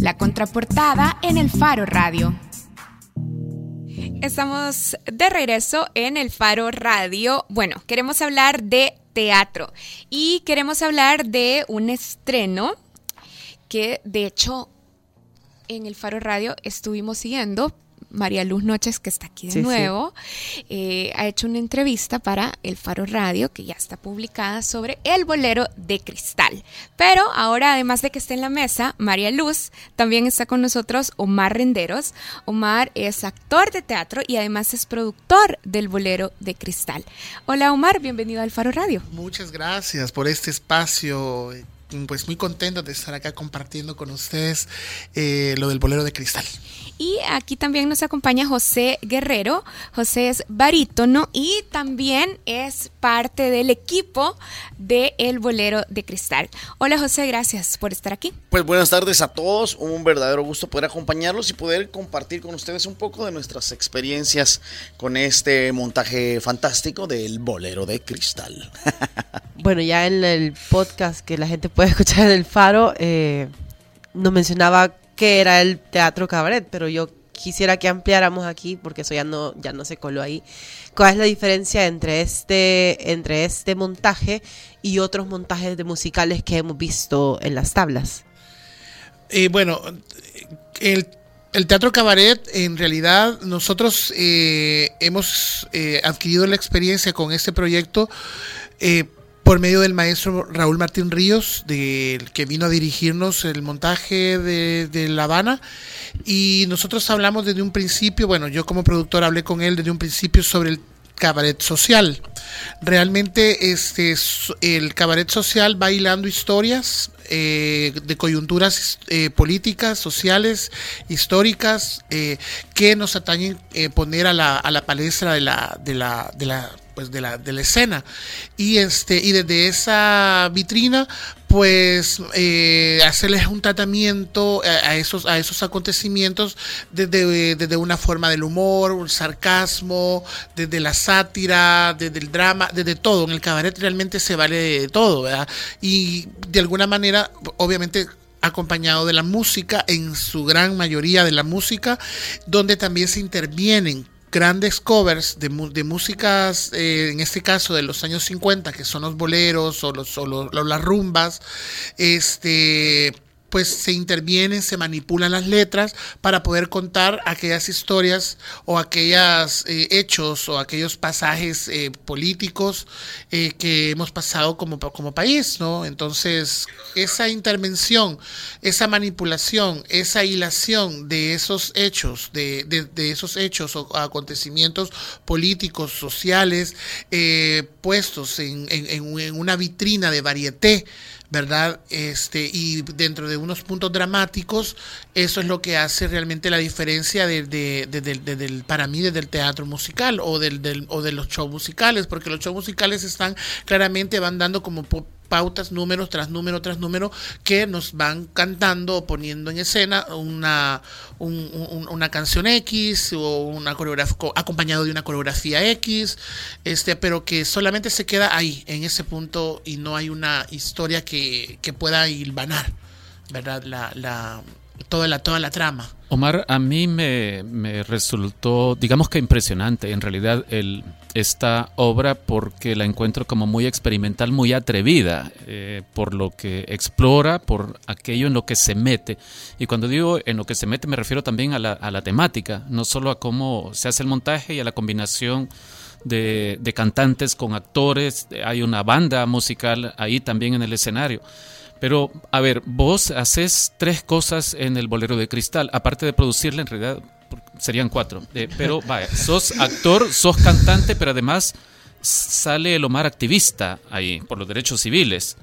La contraportada en el Faro Radio. Estamos de regreso en el Faro Radio. Bueno, queremos hablar de teatro y queremos hablar de un estreno que de hecho en el Faro Radio estuvimos siguiendo María Luz Noches, que está aquí de nuevo, eh, ha hecho una entrevista para El Faro Radio, que ya está publicada, sobre el bolero de cristal. Pero ahora, además de que esté en la mesa, María Luz, también está con nosotros Omar Renderos. Omar es actor de teatro y además es productor del bolero de cristal. Hola Omar, bienvenido al Faro Radio. Muchas gracias por este espacio pues muy contento de estar acá compartiendo con ustedes eh, lo del bolero de cristal. Y aquí también nos acompaña José Guerrero. José es barítono y también es parte del equipo de El Bolero de Cristal. Hola José, gracias por estar aquí. Pues buenas tardes a todos. Un verdadero gusto poder acompañarlos y poder compartir con ustedes un poco de nuestras experiencias con este montaje fantástico del Bolero de Cristal. bueno, ya en el podcast que la gente puede escuchar del Faro, eh, nos mencionaba que era el teatro cabaret, pero yo quisiera que ampliáramos aquí porque eso ya no ya no se coló ahí. ¿Cuál es la diferencia entre este entre este montaje y otros montajes de musicales que hemos visto en las tablas? Eh, bueno, el, teatro cabaret, en realidad, nosotros eh, hemos eh, adquirido la experiencia con este proyecto por medio del maestro Raúl Martín Ríos, del que vino a dirigirnos el montaje de, La Habana. Y nosotros hablamos desde un principio, bueno, yo como productor hablé con él desde un principio sobre el cabaret social. Realmente este, el cabaret social va hilando historias eh, de coyunturas eh, políticas, sociales, históricas, eh, que nos atañen poner a la, a la palestra de la, de la, de la pues de la, de la escena y este y desde esa vitrina pues eh, hacerles un tratamiento a, esos a esos acontecimientos desde, desde, una forma del humor un sarcasmo desde la sátira desde el drama desde todo en el cabaret realmente se vale de todo ¿verdad? y de alguna manera obviamente acompañado de la música, en su gran mayoría de la música, donde también se intervienen grandes covers de, de músicas, eh, en este caso de los años 50, que son los boleros o, los, o las rumbas, este, pues se intervienen, se manipulan las letras para poder contar aquellas historias o aquellos eh, hechos o aquellos pasajes eh, políticos eh, que hemos pasado como, como país, ¿no? Entonces, esa intervención, esa manipulación, esa hilación de esos hechos, de, de, esos hechos o acontecimientos políticos, sociales, puestos en, en, en una vitrina de varieté, ¿verdad? Este, y dentro de unos puntos dramáticos, eso es lo que hace realmente la diferencia de, del, para mí desde el teatro musical o, del, o de los shows musicales, porque los shows musicales están claramente van dando como pautas, números tras número tras número, que nos van cantando o poniendo en escena una, una canción X o una coreografía acompañado de una coreografía X, este, pero que solamente se queda ahí, en ese punto, y no hay una historia que, que pueda hilvanar, ¿verdad? La, la, toda la, toda la trama. Omar, a mí me, me resultó, digamos que impresionante, en realidad, el esta obra porque la encuentro como muy experimental, muy atrevida, eh, por lo que explora, por aquello en lo que se mete. Y cuando digo en lo que se mete me refiero también a la, a la temática, no solo a cómo se hace el montaje y a la combinación de, de cantantes con actores, hay una banda musical ahí también en el escenario. Pero, a ver, vos haces tres cosas en el Bolero de Cristal, aparte de producirla, en realidad serían cuatro. Eh, pero vaya, sos actor, sos cantante, pero además sale el Omar activista ahí por los derechos civiles.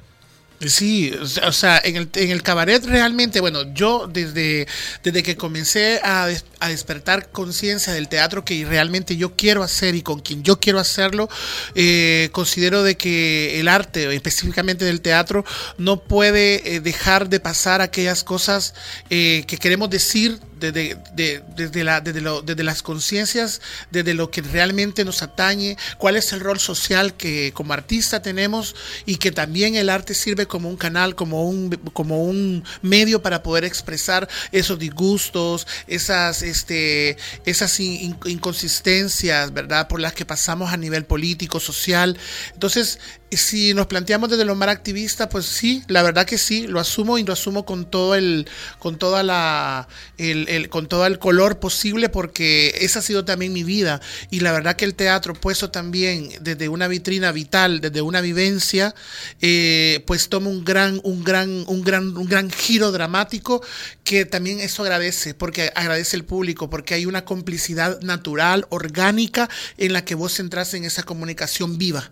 Sí, o sea, en el, en el cabaret realmente, bueno, yo desde, desde que comencé a, a despertar conciencia del teatro que realmente yo quiero hacer y con quien yo quiero hacerlo, eh, considero de que el arte, específicamente del teatro, no puede eh, dejar de pasar aquellas cosas eh, que queremos decir desde, de- desde, desde, desde las conciencias, desde lo que realmente nos atañe, cuál es el rol social que como artista tenemos y que también el arte sirve como un canal, como un, como un medio para poder expresar esos disgustos, esas, este, esas in- in- inconsistencias, ¿verdad? Por las que pasamos a nivel político, social. Entonces, si nos planteamos desde lo más activista, pues sí, la verdad que sí, lo asumo y lo asumo con todo el, con toda la, el, el- con todo el color posible, porque esa ha sido también mi vida. Y la verdad que el teatro, puesto también desde una vitrina vital, desde una vivencia, eh, pues toma un gran, un gran, un gran, un gran giro dramático que también eso agradece, porque agradece el público, porque hay una complicidad natural, orgánica, en la que vos entras en esa comunicación viva.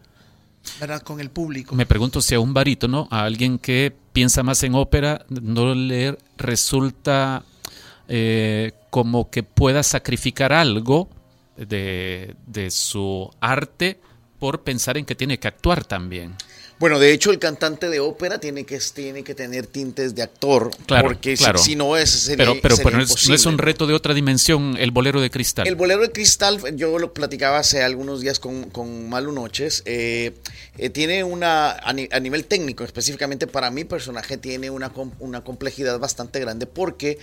Me pregunto si a un barítono, a alguien que piensa más en ópera, no le resulta eh, como que pueda sacrificar algo de, de su arte por pensar en que tiene que actuar también. Bueno, de hecho, el cantante de ópera tiene que, tiene que tener tintes de actor. Claro, porque si- claro. si, no es, sería, Pero, pero, sería pero no, es, no es un reto de otra dimensión el bolero de cristal. El bolero de cristal, yo lo platicaba hace algunos días con, con Malu Noches, eh, eh, tiene una, a, ni- a nivel técnico, específicamente para mi personaje, tiene una, una complejidad bastante grande porque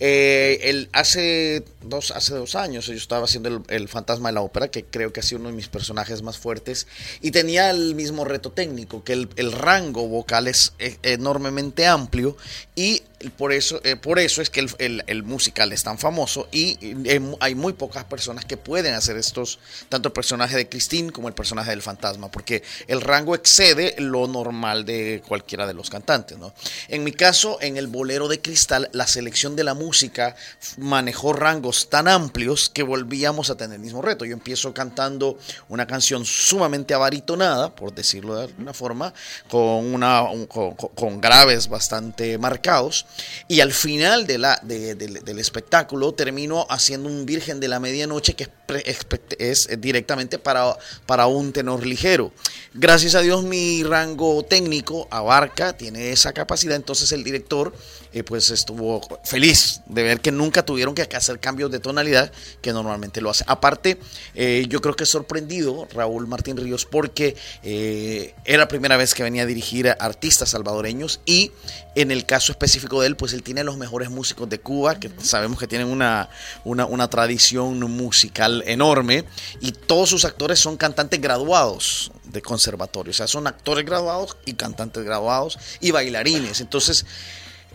eh, el, hace, dos, hace dos años yo estaba haciendo el, el fantasma de la ópera, que creo que ha sido uno de mis personajes más fuertes, y tenía el mismo reto técnico, que el, el rango vocal es eh, enormemente amplio y por eso, eh, por eso es que el, el- musical es tan famoso y eh, hay muy pocas personas que pueden hacer estos, tanto el personaje de Christine como el personaje del fantasma, porque el rango excede lo normal de cualquiera de los cantantes. ¿no? En mi caso, en el bolero de cristal, la selección de la música manejó rangos tan amplios que volvíamos a tener el mismo reto. Yo empiezo cantando una canción sumamente abaritonada, por decirlo de alguna forma, con, una, un- con, con- con graves bastante marcados. Y al final de la, de- del- espectáculo termino haciendo un Virgen de la Medianoche que es, es directamente para, para un tenor ligero. Gracias a Dios mi rango técnico abarca, tiene esa capacidad, entonces el director eh, pues estuvo feliz de ver que nunca tuvieron que hacer cambios de tonalidad que normalmente lo hace. Aparte, eh, yo creo que sorprendido Raúl Martín Ríos porque eh, era la primera vez que venía a dirigir a artistas salvadoreños y en el caso específico de él, pues él tiene los mejores músicos de Cuba, que sabemos que tienen una, una, una tradición musical enorme y todos sus actores son cantantes graduados de conservatorio, o sea, son actores graduados y cantantes graduados y bailarines. Entonces,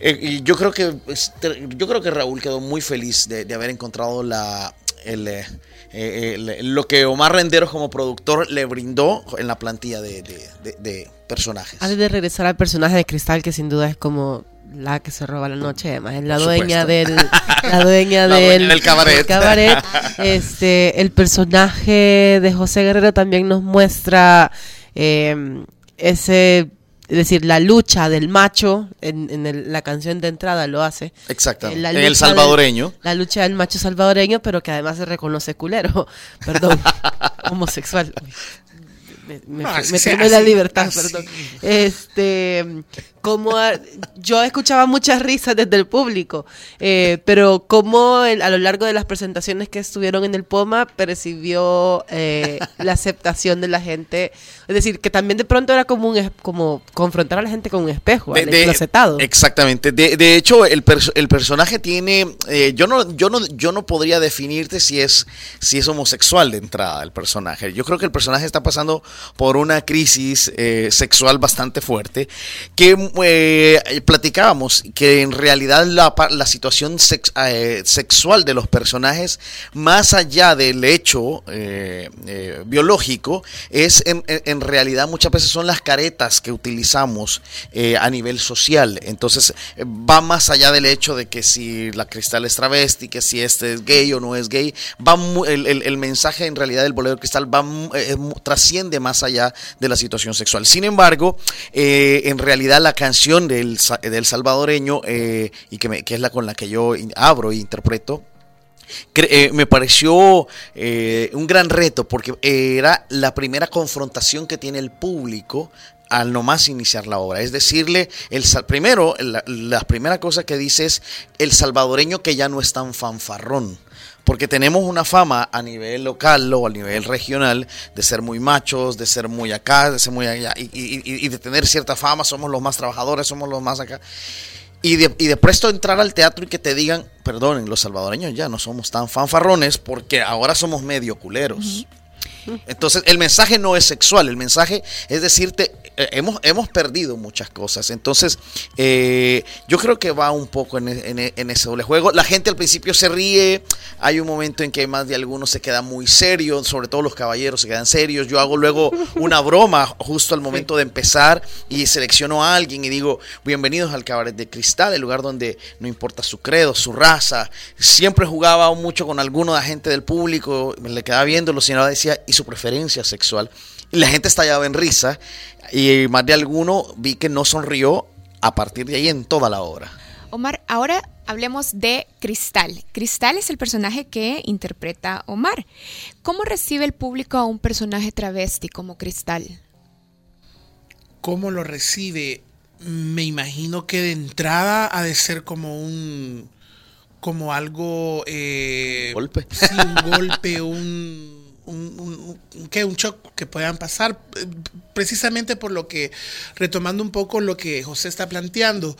eh, y yo creo que este, yo creo que Raúl quedó muy feliz de, de haber encontrado la el, eh, el- lo que Omar Renderos como productor le brindó en la plantilla de, de- personajes. Antes de regresar al personaje de Cristal, que sin duda es como la que se roba la noche, además es la dueña del la dueña, La del, dueña del cabaret. cabaret. Este, el personaje de José Guerrero también nos muestra eh, ese, es decir, la lucha del macho en, en el- la canción de entrada lo hace. Exactamente. La En el salvadoreño. del- la lucha del macho salvadoreño, pero que además se reconoce culero. Perdón, homosexual. Me, me, No, tomé la libertad, así. perdón. Este, como a- yo escuchaba muchas risas desde el público, eh, pero como el- a lo largo de las presentaciones que estuvieron en el POMA percibió eh, la aceptación de la gente, es decir, que también de pronto era como un como confrontar a la gente con un espejo, De-. Exactamente. De, de hecho, el, perso- el personaje tiene. eh, yo no, yo no, yo no podría definirte si es, si es homosexual de entrada el personaje. Yo creo que el personaje está pasando por una crisis eh, sexual bastante fuerte. Que eh, platicábamos que en realidad la, situación eh, sexual de los personajes, más allá del hecho eh, biológico, es en, realidad muchas veces son las caretas que utilizamos a nivel social. Entonces va más allá del hecho de que si la cristal es travesti, que si este es gay o no es gay, va el, mensaje en realidad del bolero de cristal va trasciende más allá de la situación sexual. Sin embargo, en realidad la canción del, del salvadoreño, eh, y que, me- que es la con la que yo abro e interpreto, eh, me pareció eh, un gran reto porque era la primera confrontación que tiene el público al nomás iniciar la obra. Es decirle, el, primero, la, la primera cosa que dice es el salvadoreño que ya no es tan fanfarrón porque tenemos una fama a nivel local o a nivel regional de ser muy machos, de ser muy acá, de ser muy allá, y, de tener cierta fama, somos los más trabajadores, somos los más acá. Y de, y de presto entrar al teatro y que te digan, perdonen, los salvadoreños ya no somos tan fanfarrones porque ahora somos medio culeros. Entonces, el mensaje no es sexual, el mensaje es decirte, eh, hemos, hemos perdido muchas cosas. Entonces, eh, yo creo que va un poco en, en, ese doble juego. La gente al principio se ríe, hay un momento en que más de algunos se queda muy serio, sobre todo los caballeros se quedan serios. Yo hago luego una broma justo al momento de empezar y selecciono a alguien y digo, bienvenidos al Cabaret de Cristal, el lugar donde no importa su credo, su raza. Siempre jugaba mucho con alguno de la gente del público, me le quedaba viendo, lo señalaba decía, y su preferencia sexual. Y la gente estallaba en risa y más de alguno vi que no sonrió a partir de ahí en toda la obra. Omar, ahora hablemos de Cristal. Cristal es el personaje que interpreta Omar. ¿Cómo recibe el público a un personaje travesti como Cristal? ¿Cómo lo recibe? Me imagino que de entrada ha de ser como un como algo eh, golpe sí, un golpe un un, un, shock que puedan pasar, eh, precisamente por lo que, retomando un poco lo que José está planteando,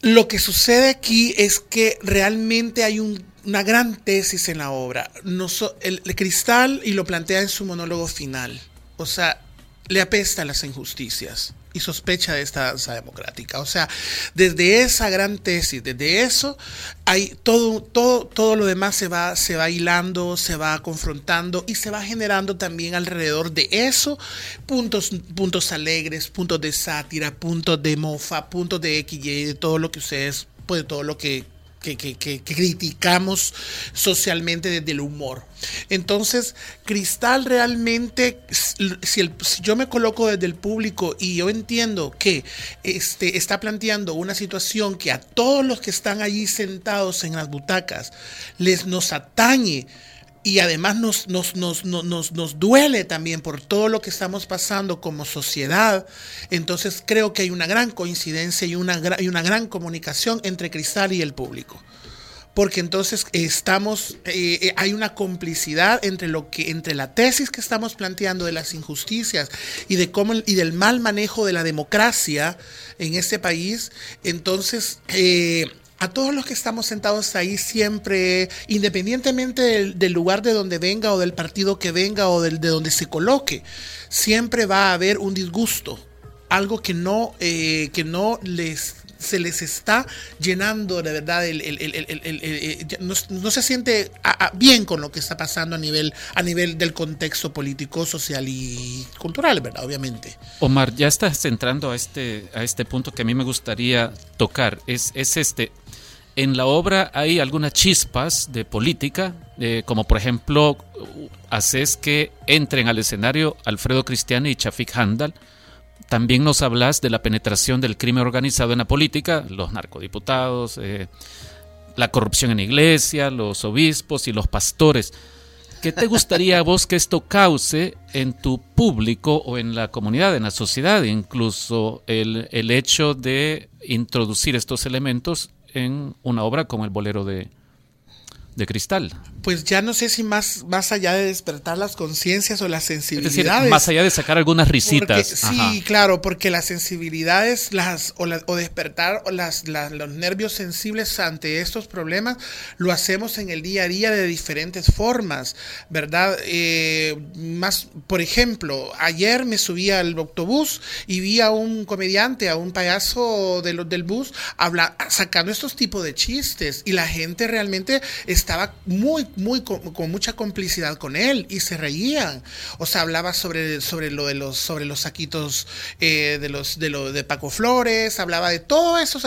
lo que sucede aquí es que realmente hay una gran tesis en la obra. El, el, cristal, y lo plantea en su monólogo final, o sea, le apesta las injusticias y sospecha de esta danza democrática. O sea, desde esa gran tesis, desde eso, hay todo, todo, todo lo demás se va, se va hilando, se va confrontando y se va generando también alrededor de eso puntos, puntos alegres, puntos de sátira, puntos de mofa, puntos de X, de todo lo que ustedes, pues todo lo que que, criticamos socialmente desde el humor. Entonces, Cristal realmente, si, yo me coloco desde el público y yo entiendo que este, está planteando una situación que a todos los que están allí sentados en las butacas les nos atañe, y además nos, nos, nos, nos, duele también por todo lo que estamos pasando como sociedad, entonces creo que hay una gran coincidencia y una, y una gran comunicación entre Cristal y el público. Porque entonces estamos, eh, eh, hay una complicidad entre lo que, entre la tesis que estamos planteando de las injusticias y de cómo y del mal manejo de la democracia en este país. Entonces, eh, a todos los que estamos sentados ahí siempre, independientemente del, lugar de donde venga o del partido que venga o del, de donde se coloque, siempre va a haber un disgusto, algo que no, eh, que no les se les está llenando de verdad el, eh, no, se siente bien con lo que está pasando a nivel a nivel del contexto político social y cultural verdad obviamente. Omar ya estás entrando a este a este punto que a mí me gustaría tocar. Es es este en la obra hay algunas chispas de política, eh, como por ejemplo, haces que entren al escenario Alfredo Cristiani y Chafik Handal. También nos hablas de la penetración del crimen organizado en la política, los narcodiputados, eh, la corrupción en la iglesia, los obispos y los pastores. ¿Qué te gustaría a vos que esto cause en tu público o en la comunidad, en la sociedad? Incluso el, el hecho de introducir estos elementos en una obra como el bolero de, de cristal. Pues ya no sé si más, más allá de despertar las conciencias o las sensibilidades. más allá de sacar algunas risitas. sí, claro, porque las sensibilidades las, o, o despertar las, los nervios sensibles ante estos problemas lo hacemos en el día a día de diferentes formas, ¿verdad? Eh, más, por ejemplo, ayer me subí al autobús y vi a un comediante, a un payaso de los del bus, habla, sacando estos tipos de chistes y la gente realmente estaba muy, muy con, mucha complicidad con él y se reían. O sea, hablaba sobre, sobre lo de los, sobre los saquitos eh, de los, de lo de Paco Flores, hablaba de todo eso,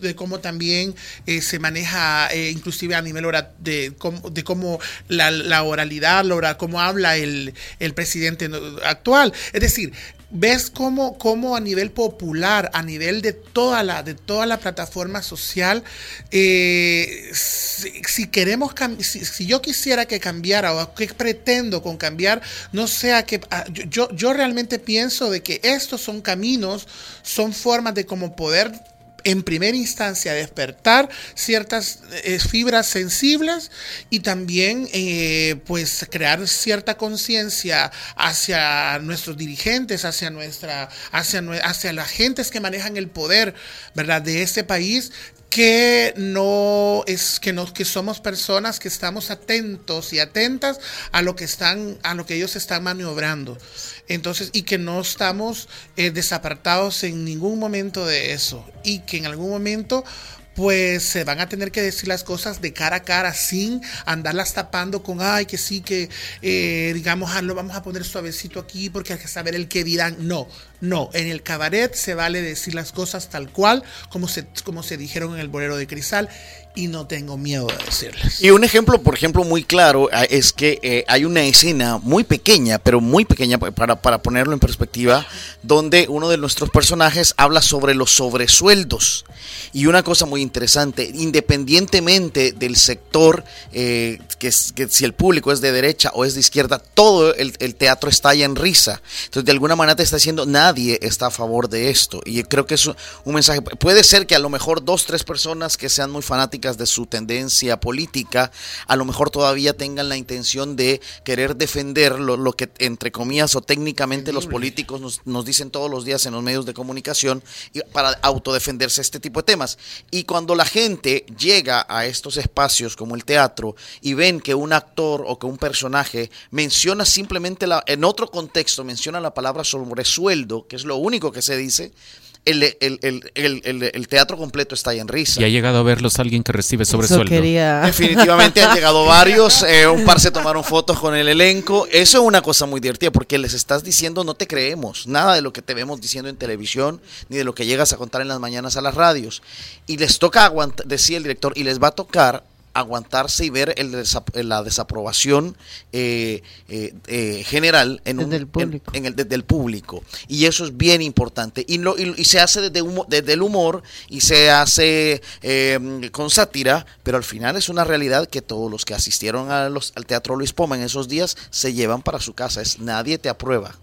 de cómo también eh, se maneja, eh, inclusive a nivel oral, de, cómo, de cómo la, la oralidad, cómo habla el, el presidente actual. Es decir, ves cómo, cómo, a nivel popular, a nivel de toda la, de toda la plataforma social, eh, si, queremos si, si, yo quisiera que cambiara o que pretendo con cambiar, no sea que ah, yo, yo realmente pienso de que estos son caminos, son formas de cómo poder en primera instancia despertar ciertas eh, fibras sensibles y también eh, pues crear cierta conciencia hacia nuestros dirigentes, hacia nuestra, hacia, hacia las gentes que manejan el poder, ¿verdad? De este país que no es que que somos personas que estamos atentos y atentas a lo que están a lo que ellos están maniobrando entonces y que no estamos eh, desapartados en ningún momento de eso y que en algún momento pues se van a tener que decir las cosas de cara a cara sin andarlas tapando con, ay, que sí, que eh, digamos, ah, lo vamos a poner suavecito aquí porque hay que saber el que dirán. No, no, en el cabaret se vale decir las cosas tal cual como se, como se dijeron en el bolero de Cristal y no tengo miedo de decirles. Y un ejemplo, por ejemplo, muy claro ah, es que eh, hay una escena muy pequeña, pero muy pequeña para, para ponerlo en perspectiva, donde uno de nuestros personajes habla sobre los sobresueldos. Y una cosa muy interesante, independientemente del sector, eh, que, que, si el público es de derecha o es de izquierda, todo el, el teatro está ya en risa. Entonces, de alguna manera te está diciendo, nadie está a favor de esto. Y creo que es un mensaje. Puede ser que a lo mejor dos, tres personas que sean muy fanáticas de su tendencia política, a lo mejor todavía tengan la intención de querer defender lo, que entre comillas o técnicamente los políticos nos, nos, dicen todos los días en los medios de comunicación para autodefenderse este tipo de temas. Y cuando la gente llega a estos espacios como el teatro y ven que un actor o que un personaje menciona simplemente la, en otro contexto menciona la palabra sobre sueldo, que es lo único que se dice, el, teatro completo está ahí en risa. ¿Y ha llegado a verlos alguien que recibe sobresueldo? Definitivamente han llegado varios, eh, un par se tomaron fotos con el elenco. Eso es una cosa muy divertida porque les estás diciendo no te creemos, nada de lo que te vemos diciendo en televisión, ni de lo que llegas a contar en las mañanas a las radios. Y les toca aguantar, decía el director, y les va a tocar aguantarse y ver el la desaprobación eh, eh, eh, general en desde, el público. En, el, desde el público. Y eso es bien importante. Y, lo, y, se hace desde, desde, el humor y se hace con sátira, pero al final es una realidad que todos los que asistieron a los, al Teatro Luis Poma en esos días se llevan para su casa. Es nadie te aprueba.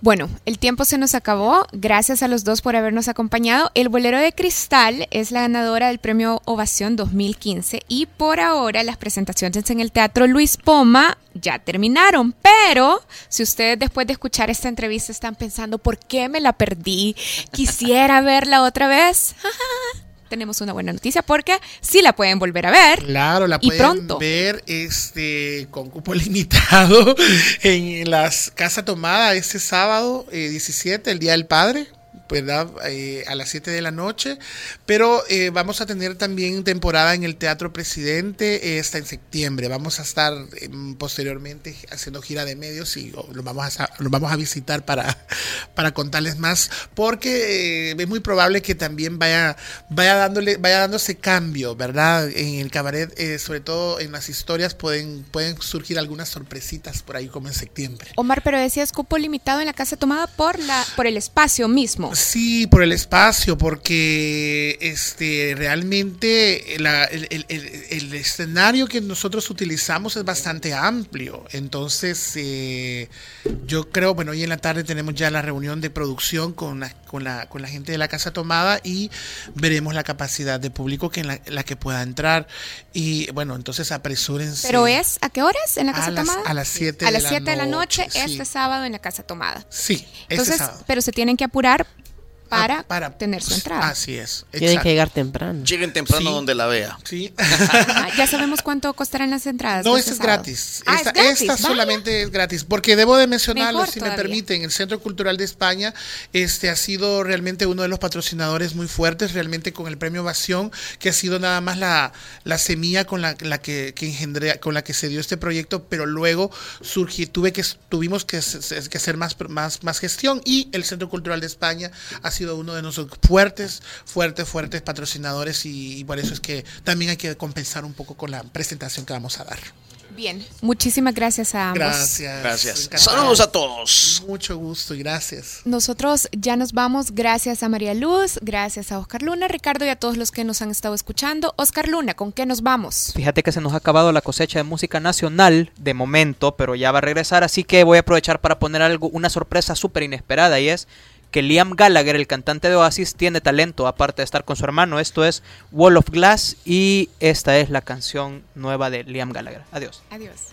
Bueno, el tiempo se nos acabó. Gracias a los dos por habernos acompañado. El Bolero de Cristal es la ganadora del premio Ovación 2015 y por ahora las presentaciones en el Teatro Luis Poma ya terminaron. Pero si ustedes después de escuchar esta entrevista están pensando, ¿por qué me la perdí? Quisiera verla otra vez. tenemos una buena noticia porque sí la pueden volver a ver. Claro, la pueden ver este con cupo limitado en las Casa Tomada este sábado 17, eh, el Día del Padre. ¿Verdad? Eh, a las 7 de la noche. Pero eh, vamos a tener también temporada en el Teatro Presidente eh, hasta en septiembre. Vamos a estar em, posteriormente haciendo gira de medios y oh, lo vamos a, lo vamos a visitar para, para contarles más, porque es muy probable que también vaya, vaya, dándole, vaya dándose cambio, ¿verdad? En el cabaret, sobre todo en las historias, pueden, pueden surgir algunas sorpresitas por ahí como en septiembre. Omar, pero decías cupo limitado en la casa tomada por, la, por el espacio mismo. Sí, por el espacio, porque este realmente el, escenario que nosotros utilizamos es bastante amplio. Entonces, eh, yo creo, bueno, hoy en la tarde tenemos ya la reunión de producción con la, con la, con la gente de la Casa Tomada y veremos la capacidad de público que en la, que pueda entrar. Y bueno, entonces apresúrense. ¿Pero es a qué horas en la Casa Tomada? a las 7 de, las 7 de la noche, este sábado en la Casa Tomada. Sí, este sábado. Pero se tienen que apurar Ah, para, tener su entrada. Así es. Tienen que llegar temprano. Lleguen temprano donde la vea. Sí. Ah, ya sabemos cuánto costarán las entradas. No, esta es gratis. Ah, esta, solamente es gratis. Porque debo de mencionarlo, si me permiten, el Centro Cultural de España este, ha sido realmente uno de los patrocinadores muy fuertes, realmente con el premio Ovación, que ha sido nada más la, la semilla con la, la que, que, engendré, con la que se dio este proyecto, pero luego surgió, tuve que, tuvimos que, que hacer más, más, más gestión y el Centro Cultural de España ha sido uno de nuestros fuertes, fuertes, fuertes patrocinadores y, por eso es que también hay que compensar un poco con la presentación que vamos a dar. Bien, muchísimas gracias a ambos. Gracias. Gracias. Encantado. Saludos a todos. Mucho gusto y gracias. Nosotros ya nos vamos. Gracias a María Luz, gracias a Oscar Luna, Ricardo y a todos los que nos han estado escuchando. Oscar Luna, ¿con qué nos vamos? Fíjate que se nos ha acabado la cosecha de música nacional de momento, pero ya va a regresar, así que voy a aprovechar para poner algo, una sorpresa súper inesperada y es que Liam Gallagher, el cantante de Oasis, tiene talento, aparte de estar con su hermano. Esto es Wall of Glass y esta es la canción nueva de Liam Gallagher. Adiós. Adiós.